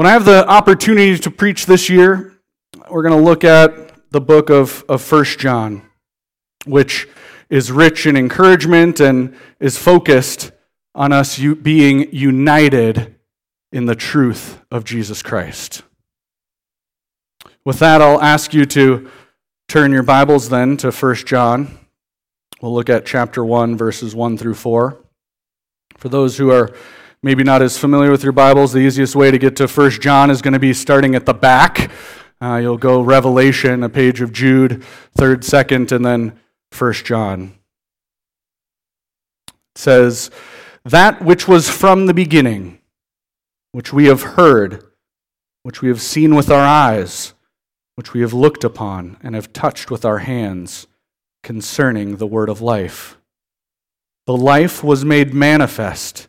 When I have the opportunity to preach this year, we're going to look at the book of, of 1 John, which is rich in encouragement and is focused on us being united in the truth of Jesus Christ. With that, I'll ask you to turn your Bibles then to 1 John. We'll look at chapter 1, verses 1 through 4. For those who are maybe not as familiar with your Bibles, the easiest way to get to 1 John is going to be starting at the back. Uh, you'll go Revelation, a page of Jude, 3rd, 2nd, and then 1 John. It says, That which was from the beginning, which we have heard, which we have seen with our eyes, which we have looked upon and have touched with our hands concerning the word of life. The life was made manifest,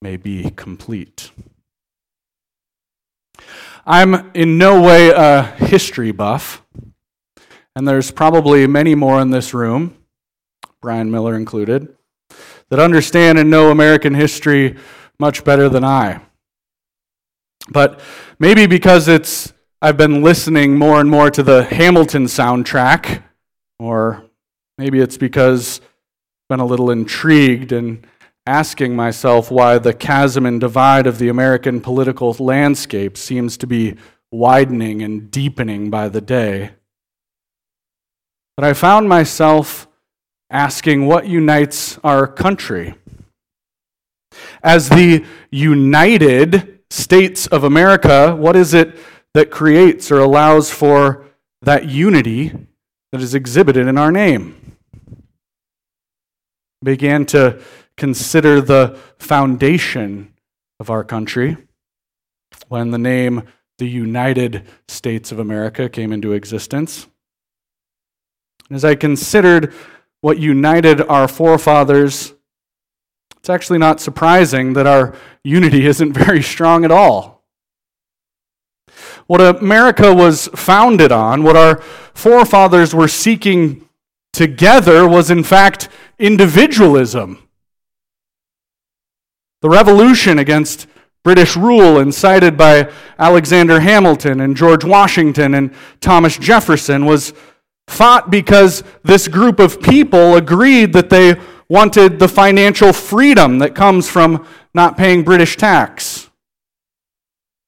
may be complete. I'm in no way a history buff, and there's probably many more in this room, Brian Miller included, that understand and know American history much better than I. But maybe because it's I've been listening more and more to the Hamilton soundtrack, or maybe it's because I've been a little intrigued and asking myself why the chasm and divide of the American political landscape seems to be widening and deepening by the day. But I found myself asking what unites our country. As the United States of America, what is it that creates or allows for that unity that is exhibited in our name. Began to consider the foundation of our country when the name the United States of America came into existence. As I considered what united our forefathers, it's actually not surprising that our unity isn't very strong at all. What America was founded on, what our forefathers were seeking together, was in fact individualism. The revolution against British rule, incited by Alexander Hamilton and George Washington and Thomas Jefferson, was fought because this group of people agreed that they wanted the financial freedom that comes from not paying British tax.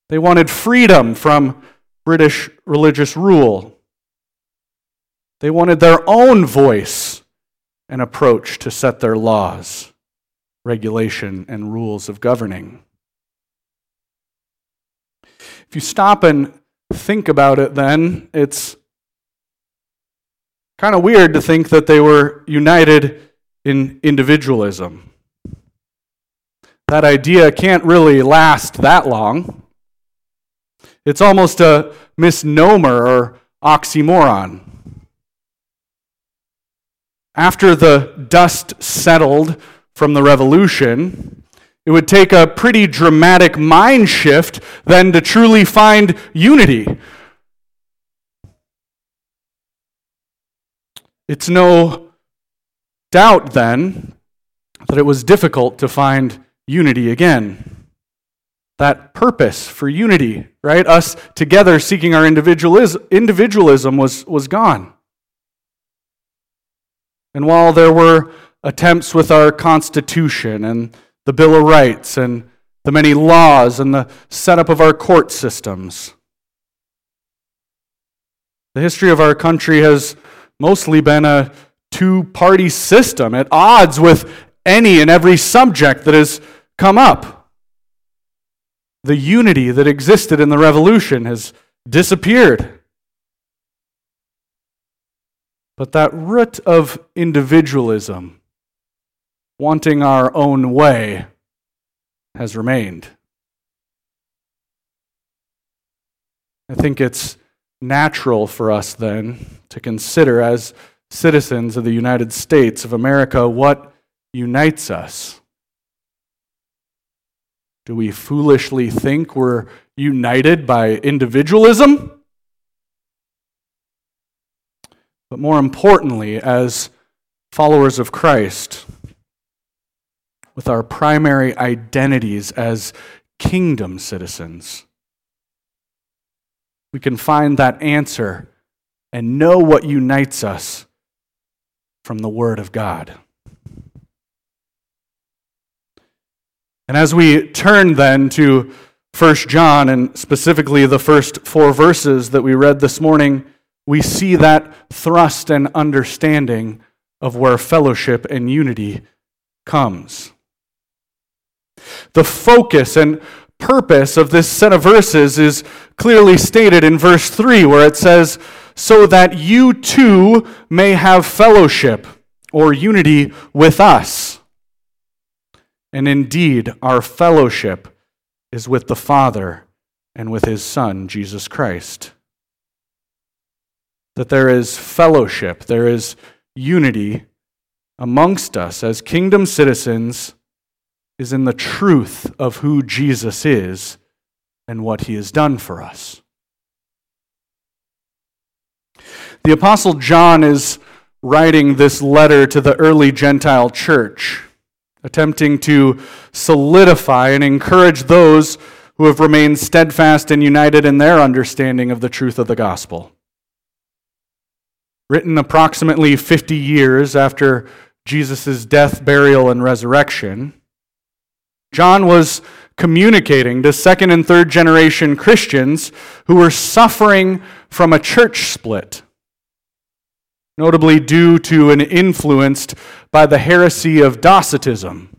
They wanted freedom from British religious rule. They wanted their own voice and approach to set their laws, regulation, and rules of governing. If you stop and think about it, then it's kind of weird to think that they were united in individualism. That idea can't really last that long. It's almost a misnomer or oxymoron. After the dust settled from the revolution, it would take a pretty dramatic mind shift then to truly find unity. It's no doubt then that it was difficult to find unity again that purpose for unity, right? Us together seeking our individualism was, was gone. And while there were attempts with our Constitution and the Bill of Rights and the many laws and the setup of our court systems, the history of our country has mostly been a two party system at odds with any and every subject that has come up. The unity that existed in the revolution has disappeared. But that root of individualism, wanting our own way, has remained. I think it's natural for us then to consider, as citizens of the United States of America, what unites us. Do we foolishly think we're united by individualism? But more importantly, as followers of Christ, with our primary identities as kingdom citizens, we can find that answer and know what unites us from the Word of God. And as we turn then to 1 John, and specifically the first four verses that we read this morning, we see that thrust and understanding of where fellowship and unity comes. The focus and purpose of this set of verses is clearly stated in verse 3, where it says, So that you too may have fellowship or unity with us. And indeed, our fellowship is with the Father and with his Son, Jesus Christ. That there is fellowship, there is unity amongst us as kingdom citizens is in the truth of who Jesus is and what he has done for us. The Apostle John is writing this letter to the early Gentile church, attempting to solidify and encourage those who have remained steadfast and united in their understanding of the truth of the gospel. Written approximately 50 years after Jesus' death, burial, and resurrection, John was communicating to second and third generation Christians who were suffering from a church split, notably due to and influenced by the heresy of Docetism.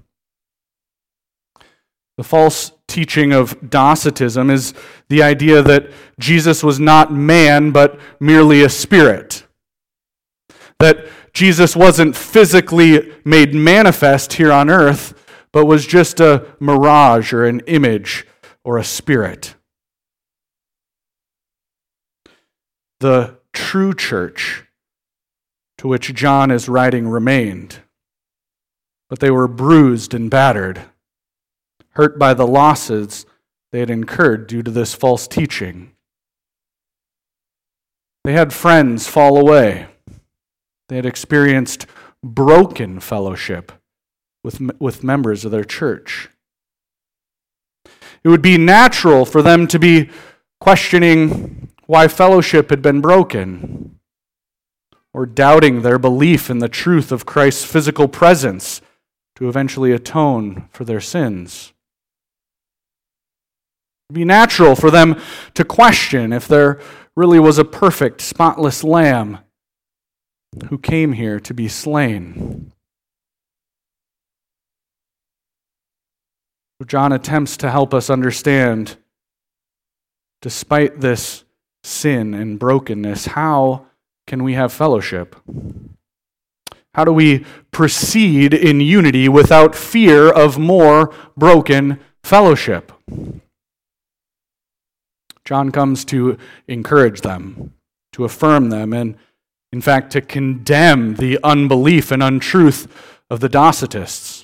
The false teaching of Docetism is the idea that Jesus was not man, but merely a spirit. That Jesus wasn't physically made manifest here on earth, but was just a mirage or an image or a spirit. The true church to which John is writing remained, but they were bruised and battered, hurt by the losses they had incurred due to this false teaching. They had friends fall away. They had experienced broken fellowship with, with members of their church. It would be natural for them to be questioning why fellowship had been broken, or doubting their belief in the truth of Christ's physical presence to eventually atone for their sins. It would be natural for them to question if there really was a perfect, spotless lamb who came here to be slain. John attempts to help us understand, despite this sin and brokenness, how can we have fellowship? How do we proceed in unity without fear of more broken fellowship? John comes to encourage them, to affirm them, and in fact, to condemn the unbelief and untruth of the Docetists.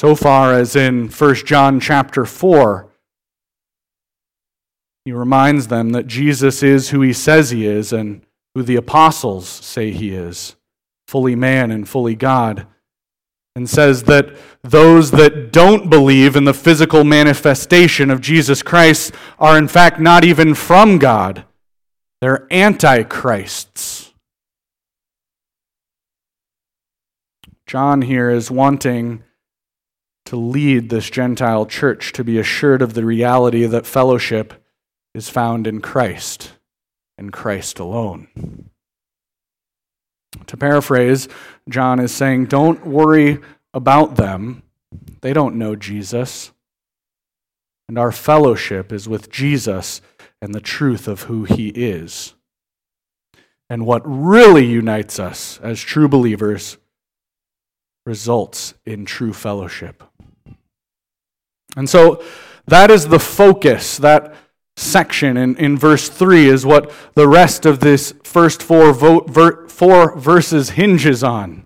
So far as in 1 John chapter 4, he reminds them that Jesus is who he says he is and who the apostles say he is, fully man and fully God, and says that those that don't believe in the physical manifestation of Jesus Christ are in fact not even from God. They're antichrists. John here is wanting to lead this Gentile church to be assured of the reality that fellowship is found in Christ and Christ alone. To paraphrase, John is saying, Don't worry about them. They don't know Jesus. And our fellowship is with Jesus and the truth of who he is. And what really unites us as true believers results in true fellowship. And so that is the focus, that section in, in verse 3 is what the rest of this first four, vo- ver- four verses hinges on.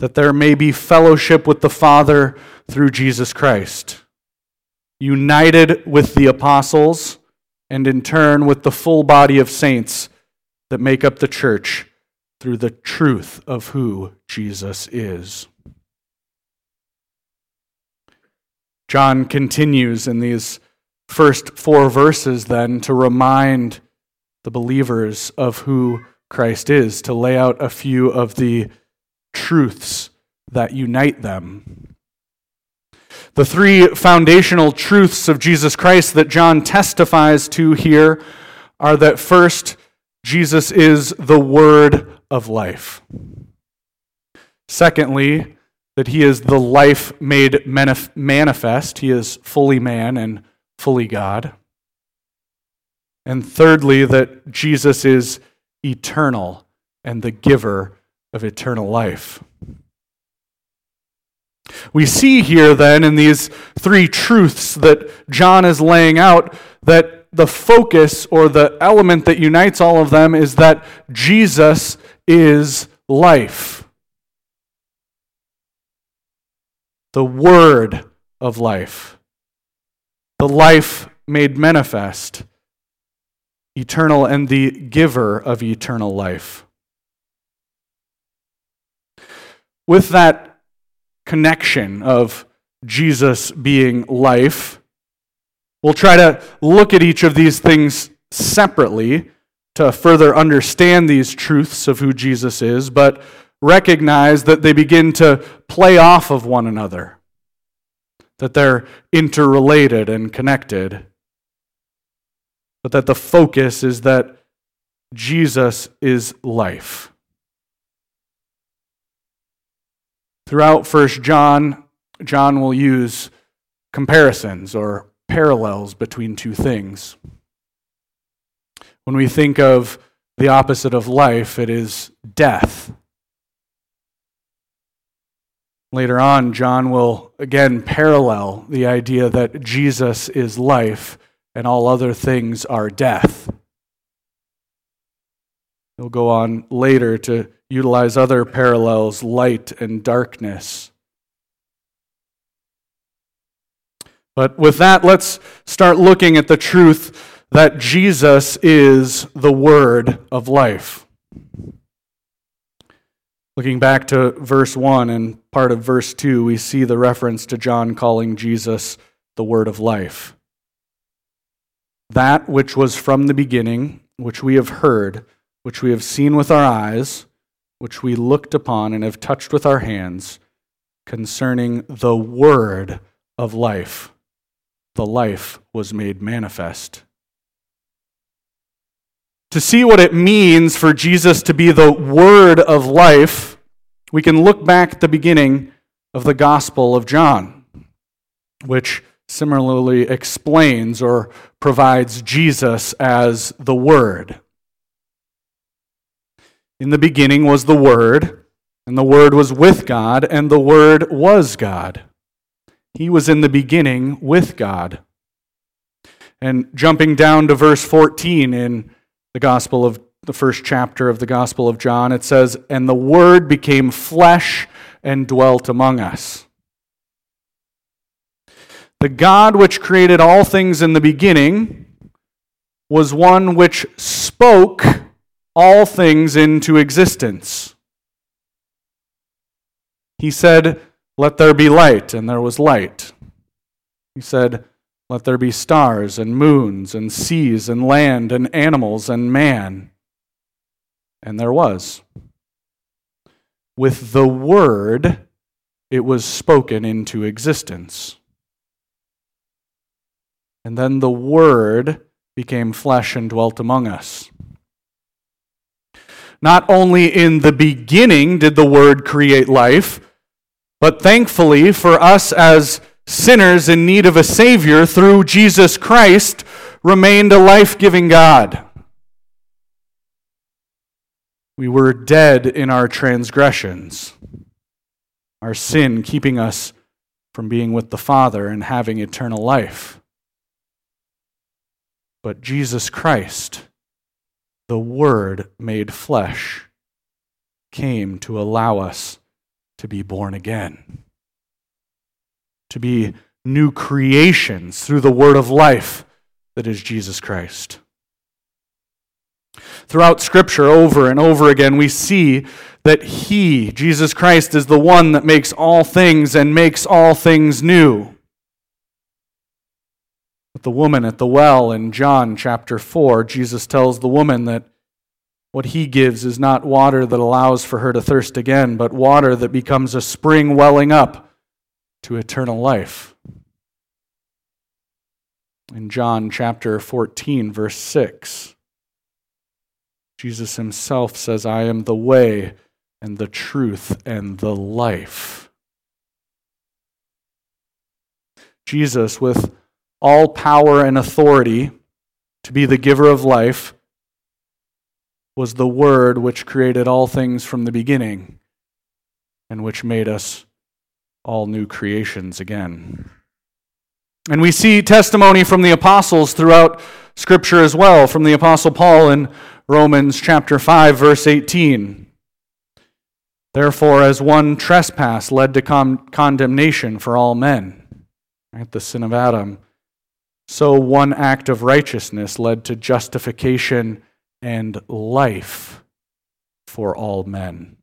That there may be fellowship with the Father through Jesus Christ, united with the apostles, and in turn with the full body of saints that make up the church through the truth of who Jesus is. John continues in these first four verses then to remind the believers of who Christ is, to lay out a few of the truths that unite them. The three foundational truths of Jesus Christ that John testifies to here are that first, Jesus is the Word of life. Secondly, that he is the life made manifest. He is fully man and fully God. And thirdly, that Jesus is eternal and the giver of eternal life. We see here, then, in these three truths that John is laying out, that the focus or the element that unites all of them is that Jesus is life. The Word of life the life made manifest, eternal, and the giver of eternal life. With that connection of Jesus being life, we'll try to look at each of these things separately to further understand these truths of who Jesus is, but recognize that they begin to play off of one another that they're interrelated and connected, but that the focus is that Jesus is life. Throughout First John, John will use comparisons or parallels between two things. When we think of the opposite of life, it is death. Later on, John will again parallel the idea that Jesus is life and all other things are death. He'll go on later to utilize other parallels, light and darkness. But with that, let's start looking at the truth that Jesus is the Word of life. Looking back to verse 1 and part of verse 2, we see the reference to John calling Jesus the Word of life. That which was from the beginning, which we have heard, which we have seen with our eyes, which we looked upon and have touched with our hands, concerning the Word of life. The life was made manifest to see what it means for Jesus to be the word of life, we can look back at the beginning of the Gospel of John, which similarly explains or provides Jesus as the Word. In the beginning was the Word, and the Word was with God, and the Word was God. He was in the beginning with God. And jumping down to verse 14 in the Gospel of the first chapter of the Gospel of John, it says, And the Word became flesh and dwelt among us. The God which created all things in the beginning was one which spoke all things into existence. He said, Let there be light, and there was light. He said, let there be stars and moons and seas and land and animals and man. And there was. With the word, it was spoken into existence. And then the word became flesh and dwelt among us. Not only in the beginning did the word create life, but thankfully for us as sinners in need of a Savior through Jesus Christ, remained a life giving God. We were dead in our transgressions, our sin keeping us from being with the Father and having eternal life. but Jesus Christ, the Word made flesh, came to allow us to be born again, to be new creations through the Word of life that is Jesus Christ. Throughout Scripture, over and over again, we see that He, Jesus Christ, is the one that makes all things and makes all things new. With the woman at the well in John chapter 4, Jesus tells the woman that what he gives is not water that allows for her to thirst again, but water that becomes a spring welling up to eternal life. In John chapter 14, verse 6, Jesus himself says, I am the way and the truth and the life. Jesus, with all power and authority to be the giver of life, was the Word which created all things from the beginning and which made us all new creations again. And we see testimony from the apostles throughout Scripture as well, from the Apostle Paul in Romans chapter 5, verse 18. Therefore, as one trespass led to con- condemnation for all men, right, the sin of Adam, so one act of righteousness led to justification and life for all men.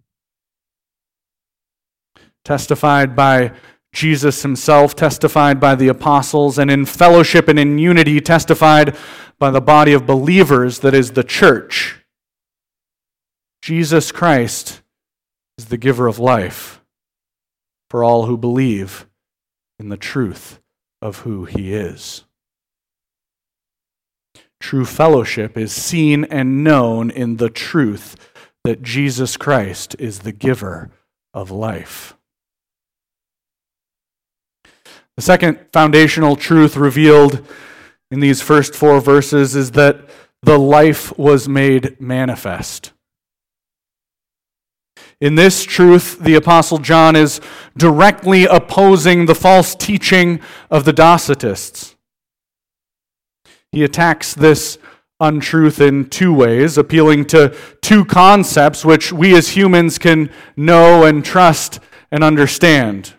Testified by Jesus himself, testified by the apostles, and in fellowship and in unity, testified by the body of believers that is the church. Jesus Christ is the giver of life for all who believe in the truth of who he is. True fellowship is seen and known in the truth that Jesus Christ is the giver of life. The second foundational truth revealed in these first four verses is that the life was made manifest. In this truth, the Apostle John is directly opposing the false teaching of the Docetists. He attacks this untruth in two ways, appealing to two concepts which we as humans can know and trust and understand.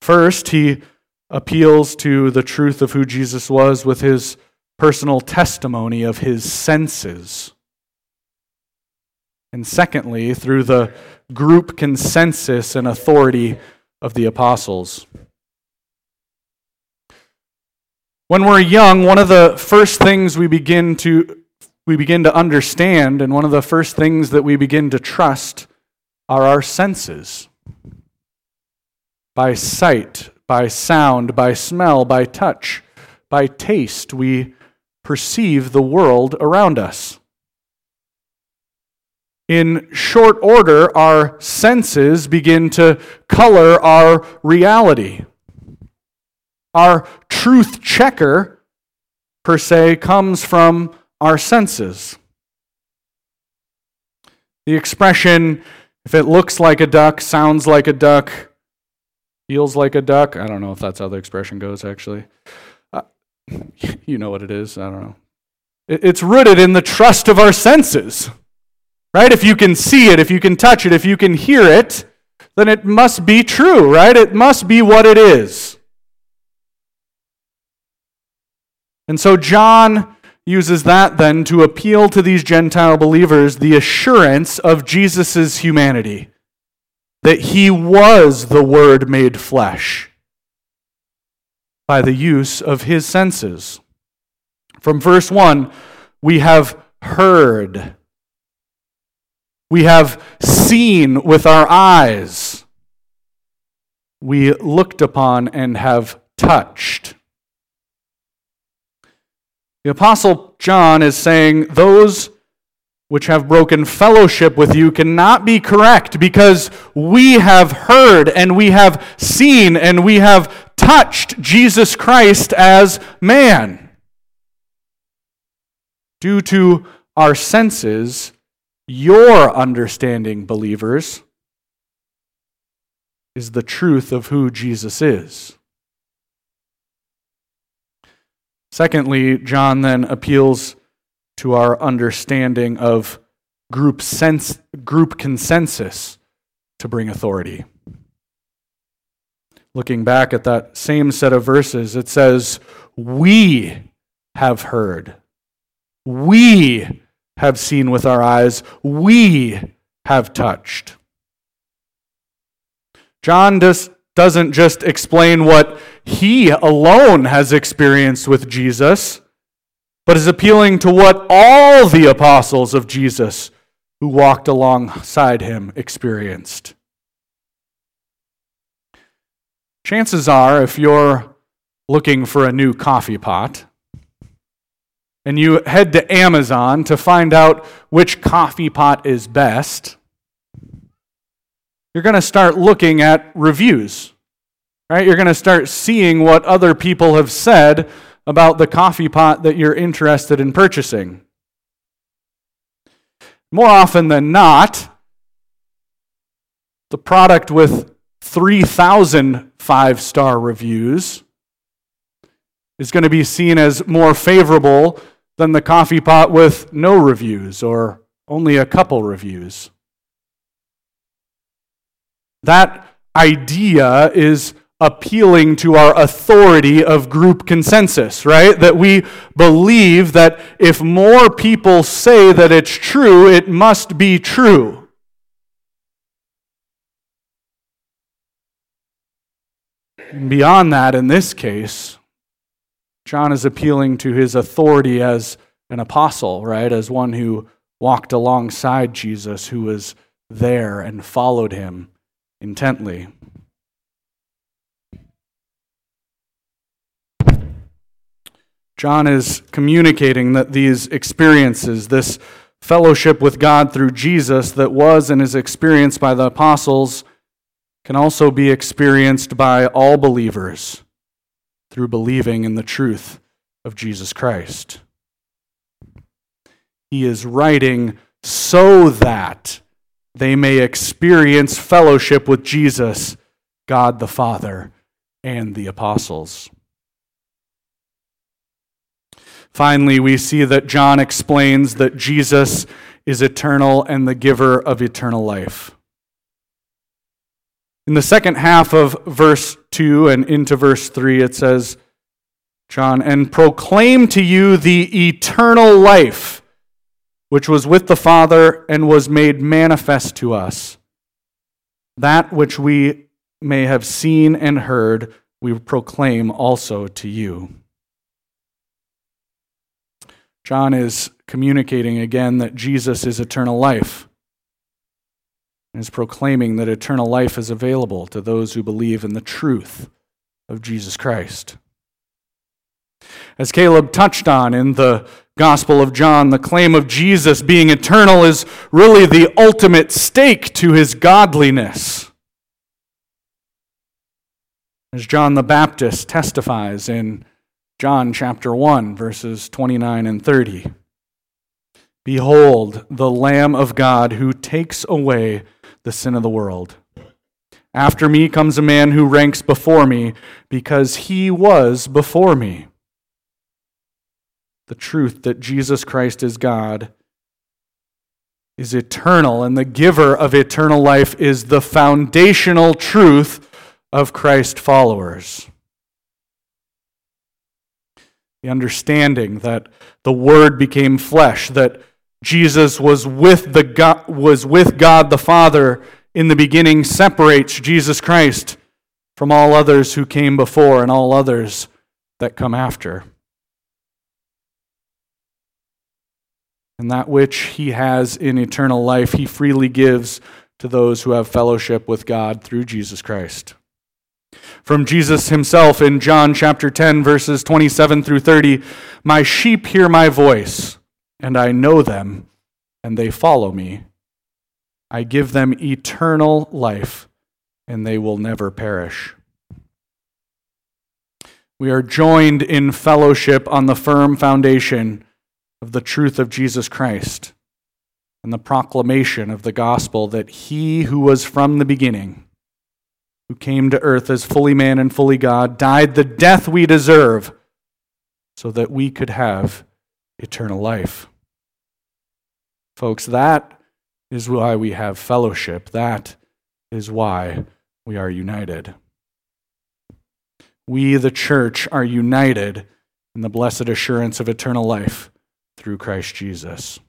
First, he appeals to the truth of who Jesus was with his personal testimony of his senses. And secondly, through the group consensus and authority of the apostles. When we're young, one of the first things we begin to we begin to understand and one of the first things that we begin to trust are our senses by sight, by sound, by smell, by touch, by taste, we perceive the world around us. In short order, our senses begin to color our reality. Our truth checker, per se, comes from our senses. The expression, if it looks like a duck, sounds like a duck, feels like a duck. I don't know if that's how the expression goes, actually. Uh, you know what it is. I don't know. It's rooted in the trust of our senses, right? If you can see it, if you can touch it, if you can hear it, then it must be true, right? It must be what it is. And so John uses that then to appeal to these Gentile believers the assurance of Jesus' humanity that he was the Word made flesh by the use of his senses. From verse 1, we have heard, we have seen with our eyes, we looked upon and have touched. The Apostle John is saying those which have broken fellowship with you cannot be correct because we have heard and we have seen and we have touched Jesus Christ as man. Due to our senses, your understanding, believers, is the truth of who Jesus is. Secondly, John then appeals to our understanding of group, sense, group consensus to bring authority. Looking back at that same set of verses, it says, We have heard. We have seen with our eyes. We have touched. John doesn't just explain what he alone has experienced with Jesus, but is appealing to what all the apostles of Jesus who walked alongside him experienced. Chances are, if you're looking for a new coffee pot, and you head to Amazon to find out which coffee pot is best, you're going to start looking at reviews. Right? You're going to start seeing what other people have said about the coffee pot that you're interested in purchasing. More often than not, the product with 3,000 five star reviews is going to be seen as more favorable than the coffee pot with no reviews or only a couple reviews. That idea is appealing to our authority of group consensus, right? That we believe that if more people say that it's true, it must be true. And beyond that, in this case, John is appealing to his authority as an apostle, right? As one who walked alongside Jesus, who was there and followed him intently. John is communicating that these experiences, this fellowship with God through Jesus that was and is experienced by the apostles, can also be experienced by all believers through believing in the truth of Jesus Christ. He is writing so that they may experience fellowship with Jesus, God the Father, and the apostles. Finally, we see that John explains that Jesus is eternal and the giver of eternal life. In the second half of verse 2 and into verse 3, it says, John, and proclaim to you the eternal life which was with the Father and was made manifest to us. That which we may have seen and heard, we proclaim also to you. John is communicating again that Jesus is eternal life and is proclaiming that eternal life is available to those who believe in the truth of Jesus Christ. As Caleb touched on in the Gospel of John, the claim of Jesus being eternal is really the ultimate stake to his godliness. As John the Baptist testifies in John chapter 1, verses 29 and 30. Behold, the Lamb of God who takes away the sin of the world. After me comes a man who ranks before me because he was before me. The truth that Jesus Christ is God is eternal, and the giver of eternal life is the foundational truth of Christ followers the understanding that the Word became flesh, that Jesus was with, the God, was with God the Father in the beginning, separates Jesus Christ from all others who came before and all others that come after. And that which he has in eternal life, he freely gives to those who have fellowship with God through Jesus Christ from Jesus himself in John chapter 10, verses 27 through 30 My sheep hear my voice, and I know them, and they follow me. I give them eternal life, and they will never perish. We are joined in fellowship on the firm foundation of the truth of Jesus Christ and the proclamation of the gospel that he who was from the beginning who came to earth as fully man and fully God, died the death we deserve, so that we could have eternal life. Folks, that is why we have fellowship. That is why we are united. We, the church, are united in the blessed assurance of eternal life through Christ Jesus.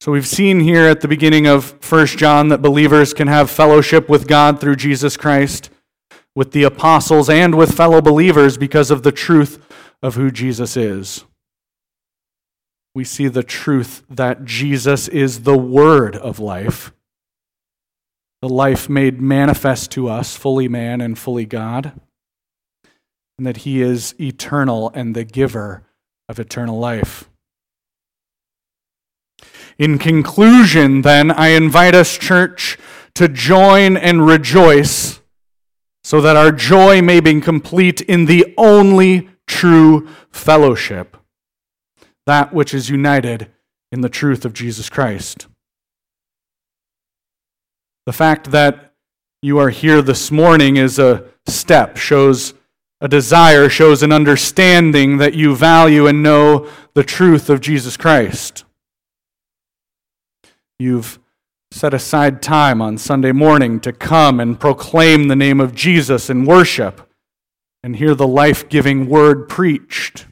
So we've seen here at the beginning of 1 John that believers can have fellowship with God through Jesus Christ, with the apostles, and with fellow believers because of the truth of who Jesus is. We see the truth that Jesus is the Word of life, the life made manifest to us, fully man and fully God, and that He is eternal and the giver of eternal life. In conclusion, then, I invite us, church, to join and rejoice so that our joy may be complete in the only true fellowship, that which is united in the truth of Jesus Christ. The fact that you are here this morning is a step, shows a desire, shows an understanding that you value and know the truth of Jesus Christ. You've set aside time on Sunday morning to come and proclaim the name of Jesus in worship and hear the life giving word preached.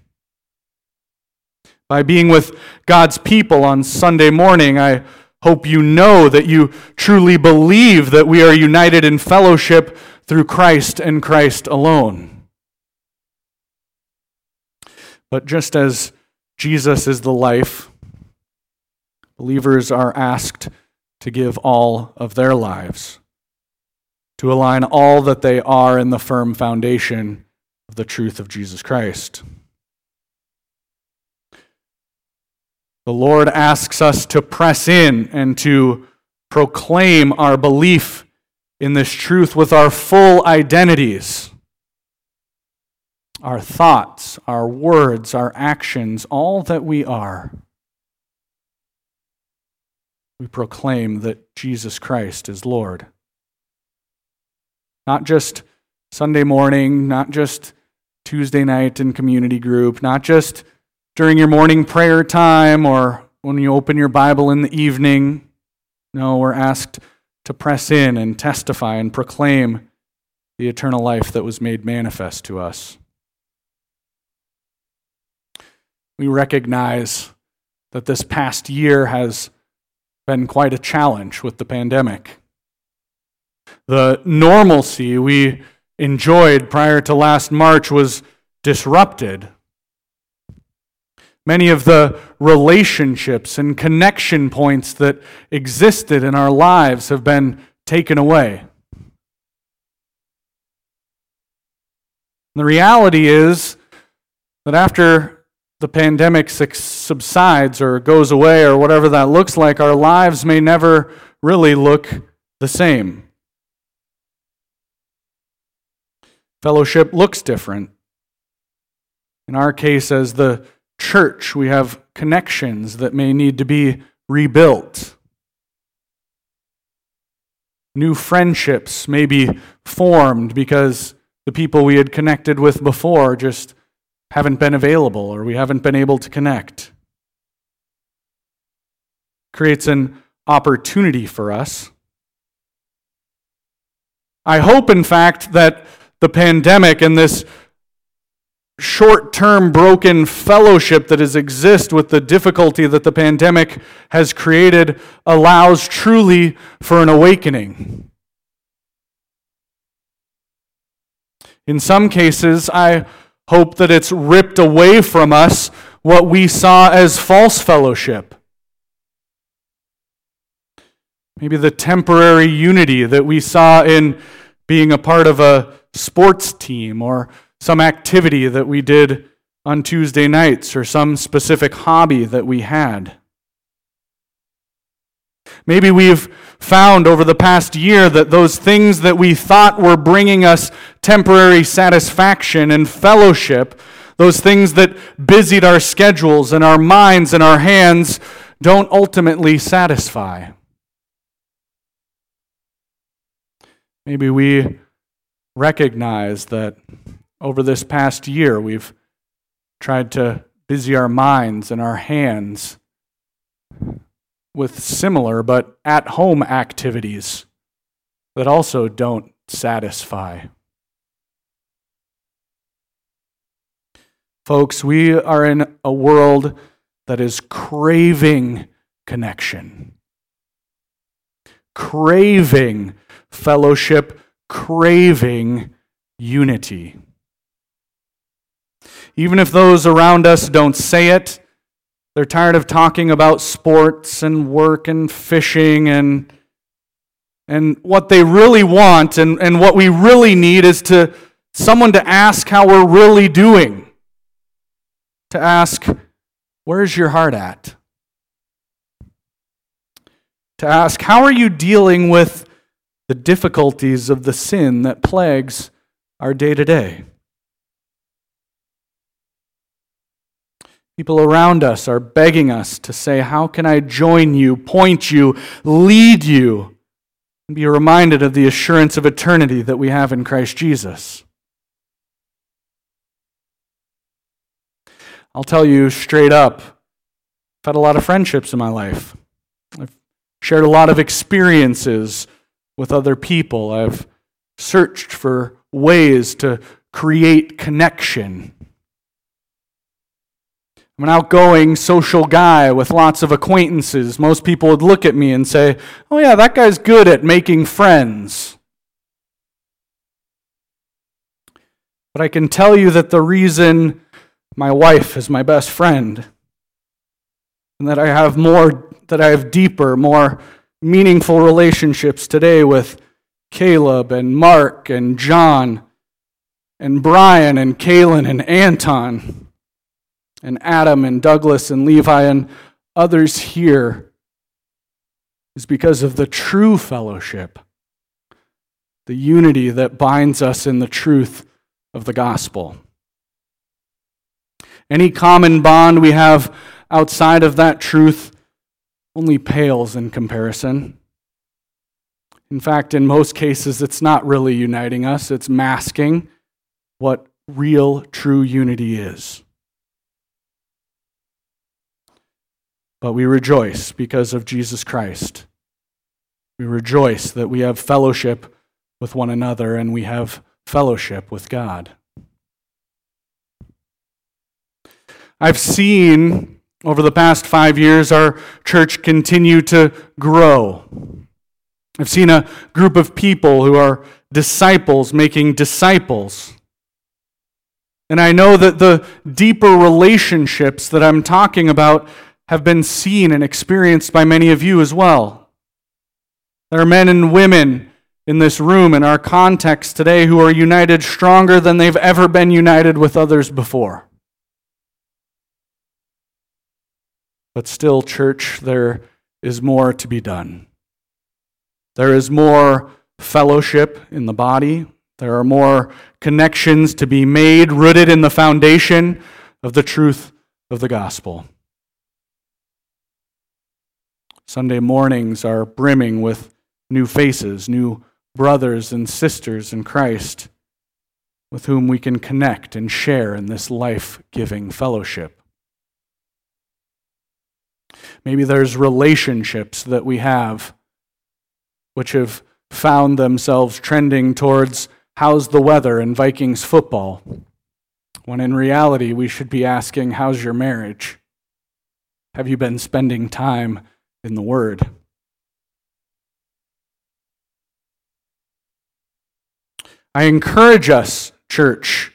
By being with God's people on Sunday morning, I hope you know that you truly believe that we are united in fellowship through Christ and Christ alone. But just as Jesus is the life, Believers are asked to give all of their lives, to align all that they are in the firm foundation of the truth of Jesus Christ. The Lord asks us to press in and to proclaim our belief in this truth with our full identities. Our thoughts, our words, our actions, all that we are we proclaim that Jesus Christ is Lord. Not just Sunday morning, not just Tuesday night in community group, not just during your morning prayer time or when you open your Bible in the evening. No, we're asked to press in and testify and proclaim the eternal life that was made manifest to us. We recognize that this past year has been quite a challenge with the pandemic. The normalcy we enjoyed prior to last March was disrupted. Many of the relationships and connection points that existed in our lives have been taken away. The reality is that after the pandemic subsides or goes away or whatever that looks like, our lives may never really look the same. Fellowship looks different. In our case, as the church, we have connections that may need to be rebuilt. New friendships may be formed because the people we had connected with before just haven't been available or we haven't been able to connect. Creates an opportunity for us. I hope, in fact, that the pandemic and this short term broken fellowship that has exist with the difficulty that the pandemic has created allows truly for an awakening. In some cases, I hope that it's ripped away from us what we saw as false fellowship. Maybe the temporary unity that we saw in being a part of a sports team or some activity that we did on Tuesday nights or some specific hobby that we had. Maybe we've found over the past year that those things that we thought were bringing us temporary satisfaction and fellowship, those things that busied our schedules and our minds and our hands, don't ultimately satisfy. Maybe we recognize that over this past year, we've tried to busy our minds and our hands with similar but at home activities that also don't satisfy. Folks, we are in a world that is craving connection, craving fellowship, craving unity. Even if those around us don't say it, they're tired of talking about sports and work and fishing and and what they really want and, and what we really need is to someone to ask how we're really doing. To ask, where's your heart at? To ask, how are you dealing with the difficulties of the sin that plagues our day to day? People around us are begging us to say, How can I join you, point you, lead you, and be reminded of the assurance of eternity that we have in Christ Jesus? I'll tell you straight up, I've had a lot of friendships in my life. I've shared a lot of experiences with other people. I've searched for ways to create connection. I'm an outgoing social guy with lots of acquaintances. Most people would look at me and say, Oh, yeah, that guy's good at making friends. But I can tell you that the reason my wife is my best friend and that I have more, that I have deeper, more meaningful relationships today with Caleb and Mark and John and Brian and Kalen and Anton and Adam and Douglas and Levi and others here is because of the true fellowship, the unity that binds us in the truth of the gospel. Any common bond we have outside of that truth only pales in comparison. In fact, in most cases, it's not really uniting us, it's masking what real, true unity is. But we rejoice because of Jesus Christ. We rejoice that we have fellowship with one another and we have fellowship with God. I've seen over the past five years our church continue to grow. I've seen a group of people who are disciples making disciples. And I know that the deeper relationships that I'm talking about have been seen and experienced by many of you as well. There are men and women in this room, in our context today, who are united stronger than they've ever been united with others before. But still, church, there is more to be done. There is more fellowship in the body. There are more connections to be made, rooted in the foundation of the truth of the gospel. Sunday mornings are brimming with new faces, new brothers and sisters in Christ with whom we can connect and share in this life giving fellowship. Maybe there's relationships that we have which have found themselves trending towards how's the weather in Vikings football, when in reality we should be asking, how's your marriage? Have you been spending time in the Word. I encourage us, church,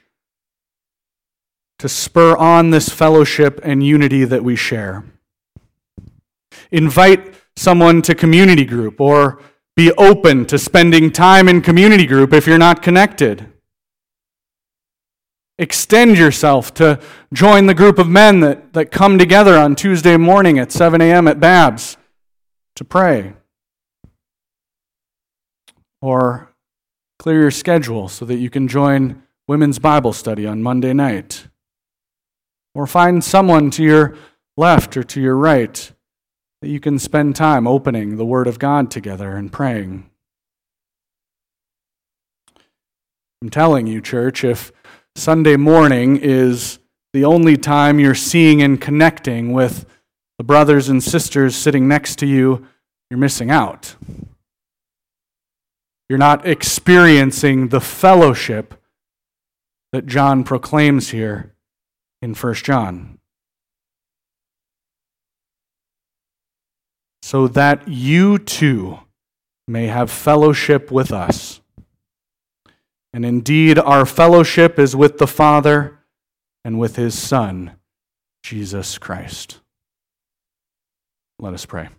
to spur on this fellowship and unity that we share. Invite someone to community group or be open to spending time in community group if you're not connected. Extend yourself to join the group of men that, that come together on Tuesday morning at 7 a.m. at Babs to pray. Or clear your schedule so that you can join women's Bible study on Monday night. Or find someone to your left or to your right that you can spend time opening the Word of God together and praying. I'm telling you, church, if Sunday morning is the only time you're seeing and connecting with the brothers and sisters sitting next to you, you're missing out. You're not experiencing the fellowship that John proclaims here in 1 John. So that you too may have fellowship with us. And indeed, our fellowship is with the Father and with his Son, Jesus Christ. Let us pray.